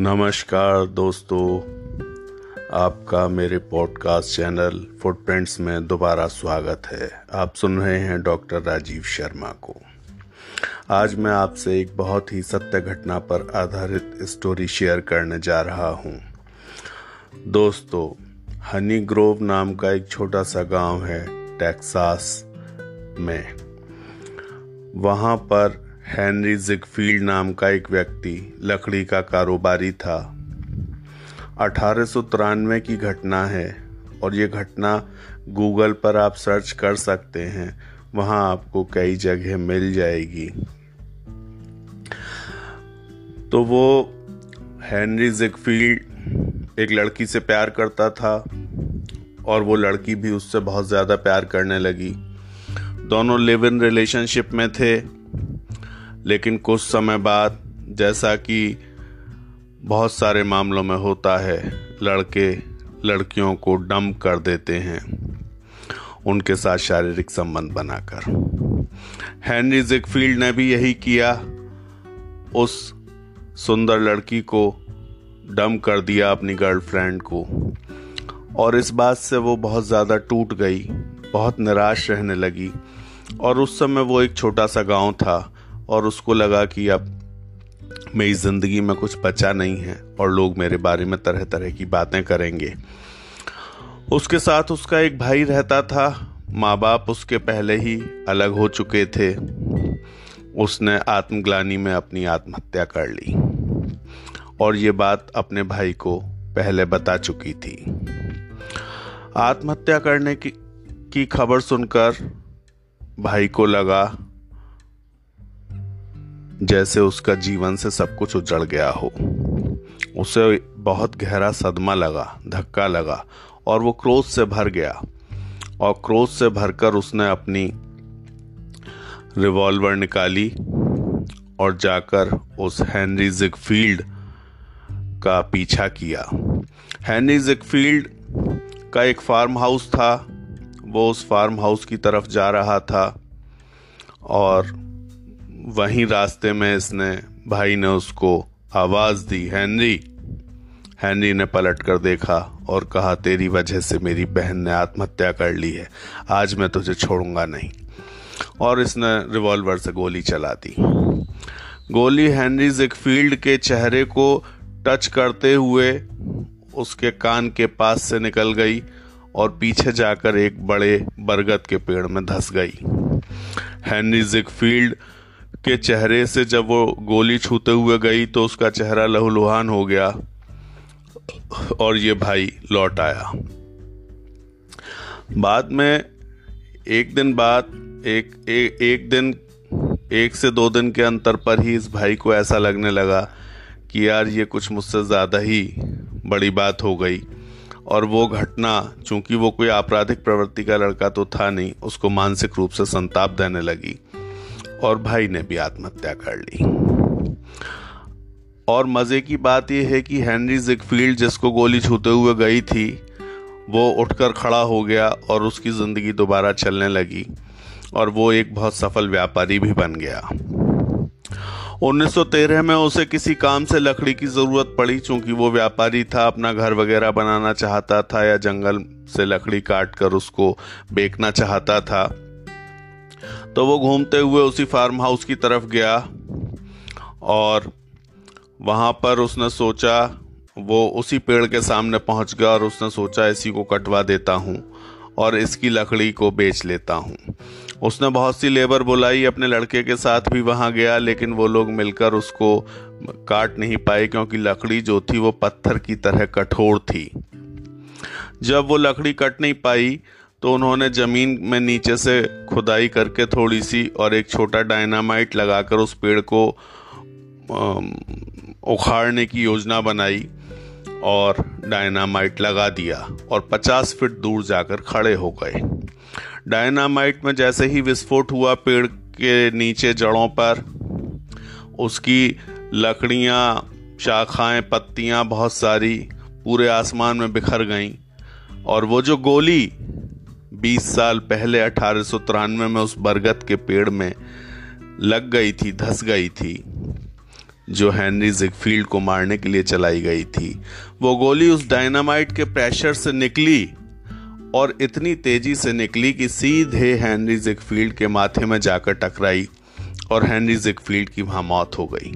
नमस्कार दोस्तों, आपका मेरे पॉडकास्ट चैनल फुटप्रिंट्स में दोबारा स्वागत है। आप सुन रहे हैं डॉक्टर राजीव शर्मा को। आज मैं आपसे एक बहुत ही सत्य घटना पर आधारित स्टोरी शेयर करने जा रहा हूँ। दोस्तों हनी ग्रोव नाम का एक छोटा सा गाँव है टेक्सास में। वहाँ पर हेनरी जिगफील्ड नाम का एक व्यक्ति लकड़ी का कारोबारी था। अठारह सौ तिरानवे की घटना है और ये घटना गूगल पर आप सर्च कर सकते हैं। वहाँ आपको कई जगह मिल जाएगी। तो वो हेनरी जिगफील्ड एक लड़की से प्यार करता था और वो लड़की भी उससे बहुत ज़्यादा प्यार करने लगी। दोनों लिव इन रिलेशनशिप में थे लेकिन कुछ समय बाद, जैसा कि बहुत सारे मामलों में होता है, लड़के लड़कियों को डम कर देते हैं, उनके साथ शारीरिक संबंध बनाकर। हेनरी जिकफील्ड ने भी यही किया। उस सुंदर लड़की को डम कर दिया अपनी गर्लफ्रेंड को। और इस बात से वो बहुत ज़्यादा टूट गई, बहुत निराश रहने लगी। और उस समय वो एक छोटा सा गाँव था और उसको लगा कि अब मेरी ज़िंदगी में कुछ बचा नहीं है और लोग मेरे बारे में तरह तरह की बातें करेंगे। उसके साथ उसका एक भाई रहता था। माँ बाप उसके पहले ही अलग हो चुके थे। उसने आत्मग्लानी में अपनी आत्महत्या कर ली। और ये बात अपने भाई को पहले बता चुकी थी। आत्महत्या करने की की खबर सुनकर भाई को लगा जैसे उसका जीवन से सब कुछ उजड़ गया हो। उसे बहुत गहरा सदमा लगा, धक्का लगा और वो क्रोध से भर गया। और क्रोध से भरकर उसने अपनी रिवॉल्वर निकाली और जाकर उस हेनरी जिगफील्ड का पीछा किया। हेनरी जिगफील्ड का एक फार्म हाउस था। वो उस फार्म हाउस की तरफ़ जा रहा था और वहीं रास्ते में इसने भाई ने उसको आवाज़ दी, हेनरी हेनरी ने पलट कर देखा और कहा, तेरी वजह से मेरी बहन ने आत्महत्या कर ली है, आज मैं तुझे छोड़ूँगा नहीं। और इसने रिवॉल्वर से गोली चला दी। गोली हेनरी जिकफील्ड के चेहरे को टच करते हुए उसके कान के पास से निकल गई और पीछे जाकर एक बड़े बरगद के पेड़ में धस गई। हेनरी जिकफील्ड के चेहरे से जब वो गोली छूते हुए गई तो उसका चेहरा लहूलुहान हो गया और ये भाई लौट आया। बाद में एक दिन बाद एक ए, एक दिन एक से दो दिन के अंतर पर ही इस भाई को ऐसा लगने लगा कि यार ये कुछ मुझसे ज़्यादा ही बड़ी बात हो गई। और वो घटना चूँकि वो कोई आपराधिक प्रवृत्ति का लड़का तो था नहीं उसको मानसिक रूप से संताप देने लगी। और भाई ने भी आत्महत्या कर ली। और मज़े की बात यह है कि हेनरी जिकफील्ड जिसको गोली छूते हुए गई थी, वो उठकर खड़ा हो गया और उसकी ज़िंदगी दोबारा चलने लगी और वो एक बहुत सफल व्यापारी भी बन गया। 1913 में उसे किसी काम से लकड़ी की ज़रूरत पड़ी, चूँकि वो व्यापारी था, अपना घर वगैरह बनाना चाहता था या जंगल से लकड़ी काट कर उसको बेचना चाहता था। तो वो घूमते हुए उसी फार्म हाउस की तरफ़ गया और वहाँ पर उसने सोचा, वो उसी पेड़ के सामने पहुँच गया और उसने सोचा, इसी को कटवा देता हूँ और इसकी लकड़ी को बेच लेता हूँ। उसने बहुत सी लेबर बुलाई, अपने लड़के के साथ भी वहाँ गया, लेकिन वो लोग मिलकर उसको काट नहीं पाए, क्योंकि लकड़ी जो थी वो पत्थर की तरह कठोर थी। जब वो लकड़ी कट नहीं पाई तो उन्होंने ज़मीन में नीचे से खुदाई करके थोड़ी सी और एक छोटा डायनामाइट लगाकर उस पेड़ को उखाड़ने की योजना बनाई और डायनामाइट लगा दिया और 50 फीट दूर जाकर खड़े हो गए। डायनामाइट में जैसे ही विस्फोट हुआ पेड़ के नीचे जड़ों पर, उसकी लकड़ियाँ, शाखाएँ, पत्तियाँ बहुत सारी पूरे आसमान में बिखर गईं और वो जो गोली 20 साल पहले अठारह सौ तिरानवे में उस बरगद के पेड़ में लग गई थी, धस गई थी, जो हेनरी जिगफील्ड को मारने के लिए चलाई गई थी। वो गोली उस डायनामाइट के प्रेशर से निकली और इतनी तेज़ी से निकली कि सीधे हेनरी जिगफील्ड के माथे में जाकर टकराई और हेनरी जिगफील्ड की वहाँ मौत हो गई।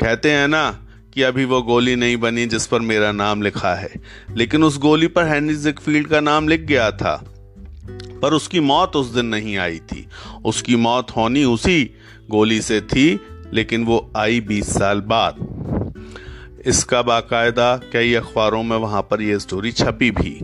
कहते हैं ना कि अभी वो गोली नहीं बनी जिस पर मेरा नाम लिखा है, लेकिन उस गोली पर हेनरी जिगफील्ड का नाम लिख गया था। पर उसकी मौत उस दिन नहीं आई थी। उसकी मौत होनी उसी गोली से थी, लेकिन वो आई बीस साल बाद। इसका बाकायदा कई अखबारों में वहाँ पर यह स्टोरी छपी भी।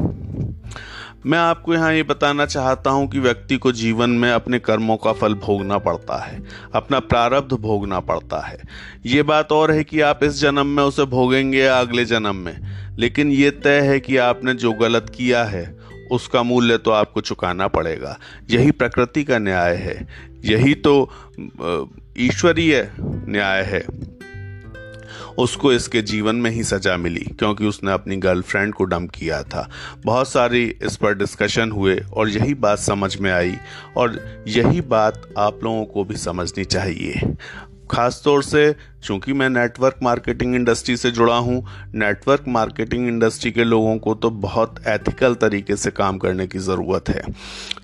मैं आपको यहाँ ये बताना चाहता हूँ कि व्यक्ति को जीवन में अपने कर्मों का फल भोगना पड़ता है, अपना प्रारब्ध भोगना पड़ता है। ये बात और है कि आप इस जन्म में उसे भोगेंगे या अगले जन्म में, लेकिन ये तय है कि आपने जो गलत किया है उसका मूल्य तो आपको चुकाना पड़ेगा। यही प्रकृति का न्याय है। यही तो ईश्वरीय न्याय है। उसको इसके जीवन में ही सजा मिली, क्योंकि उसने अपनी गर्लफ्रेंड को डम किया था। बहुत सारी इस पर डिस्कशन हुए और यही बात समझ में आई और यही बात आप लोगों को भी समझनी चाहिए। खास तौर से, चूँकि मैं नेटवर्क मार्केटिंग इंडस्ट्री से जुड़ा हूँ नेटवर्क मार्केटिंग इंडस्ट्री के लोगों को तो बहुत एथिकल तरीके से काम करने की ज़रूरत है।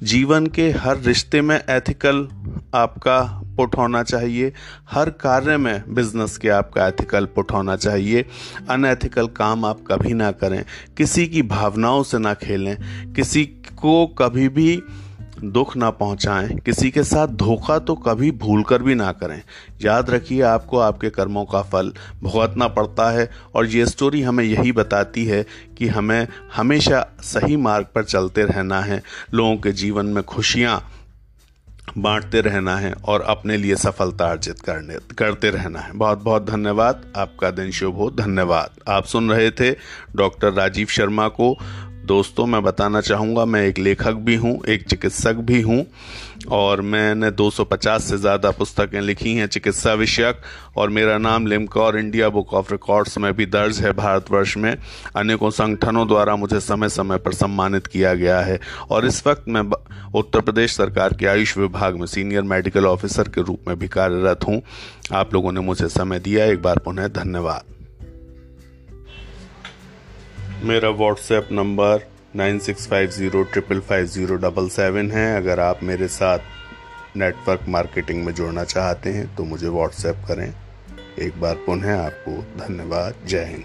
जीवन के हर रिश्ते में एथिकल आपका पुट होना चाहिए, हर कार्य में बिज़नेस के आपका एथिकल पुट होना चाहिए। अनएथिकल काम आप कभी ना करें, किसी की भावनाओं से ना खेलें, किसी को कभी भी दुख ना पहुंचाएँ, किसी के साथ धोखा तो कभी भूल कर भी ना करें। याद रखिए, आपको आपके कर्मों का फल भुगतना पड़ता है और ये स्टोरी हमें यही बताती है कि हमें हमेशा सही मार्ग पर चलते रहना है, लोगों के जीवन में खुशियाँ बांटते रहना है और अपने लिए सफलता अर्जित करने, करते रहना है। बहुत बहुत धन्यवाद, आपका दिन शुभ हो, धन्यवाद। आप सुन रहे थे डॉक्टर राजीव शर्मा को दोस्तों, मैं बताना चाहूँगा, मैं एक लेखक भी हूँ, एक चिकित्सक भी हूँ, और मैंने 250 से ज़्यादा पुस्तकें लिखी हैं चिकित्सा विषयक, और मेरा नाम लिमका और इंडिया बुक ऑफ़ रिकॉर्ड्स में भी दर्ज है भारतवर्ष में। अनेकों संगठनों द्वारा मुझे समय समय पर सम्मानित किया गया है, और इस वक्त मैं उत्तर प्रदेश सरकार के आयुष विभाग में सीनियर मेडिकल ऑफिसर के रूप में भी कार्यरत हूँ। आप लोगों ने मुझे समय दिया, एक बार पुनः धन्यवाद। मेरा WhatsApp number nine six five zero triple five zero double seven है। अगर आप मेरे साथ नेटवर्क मार्केटिंग में जुड़ना चाहते हैं तो मुझे व्हाट्सएप करें। एक बार पुनः आपको धन्यवाद। जय हिंद।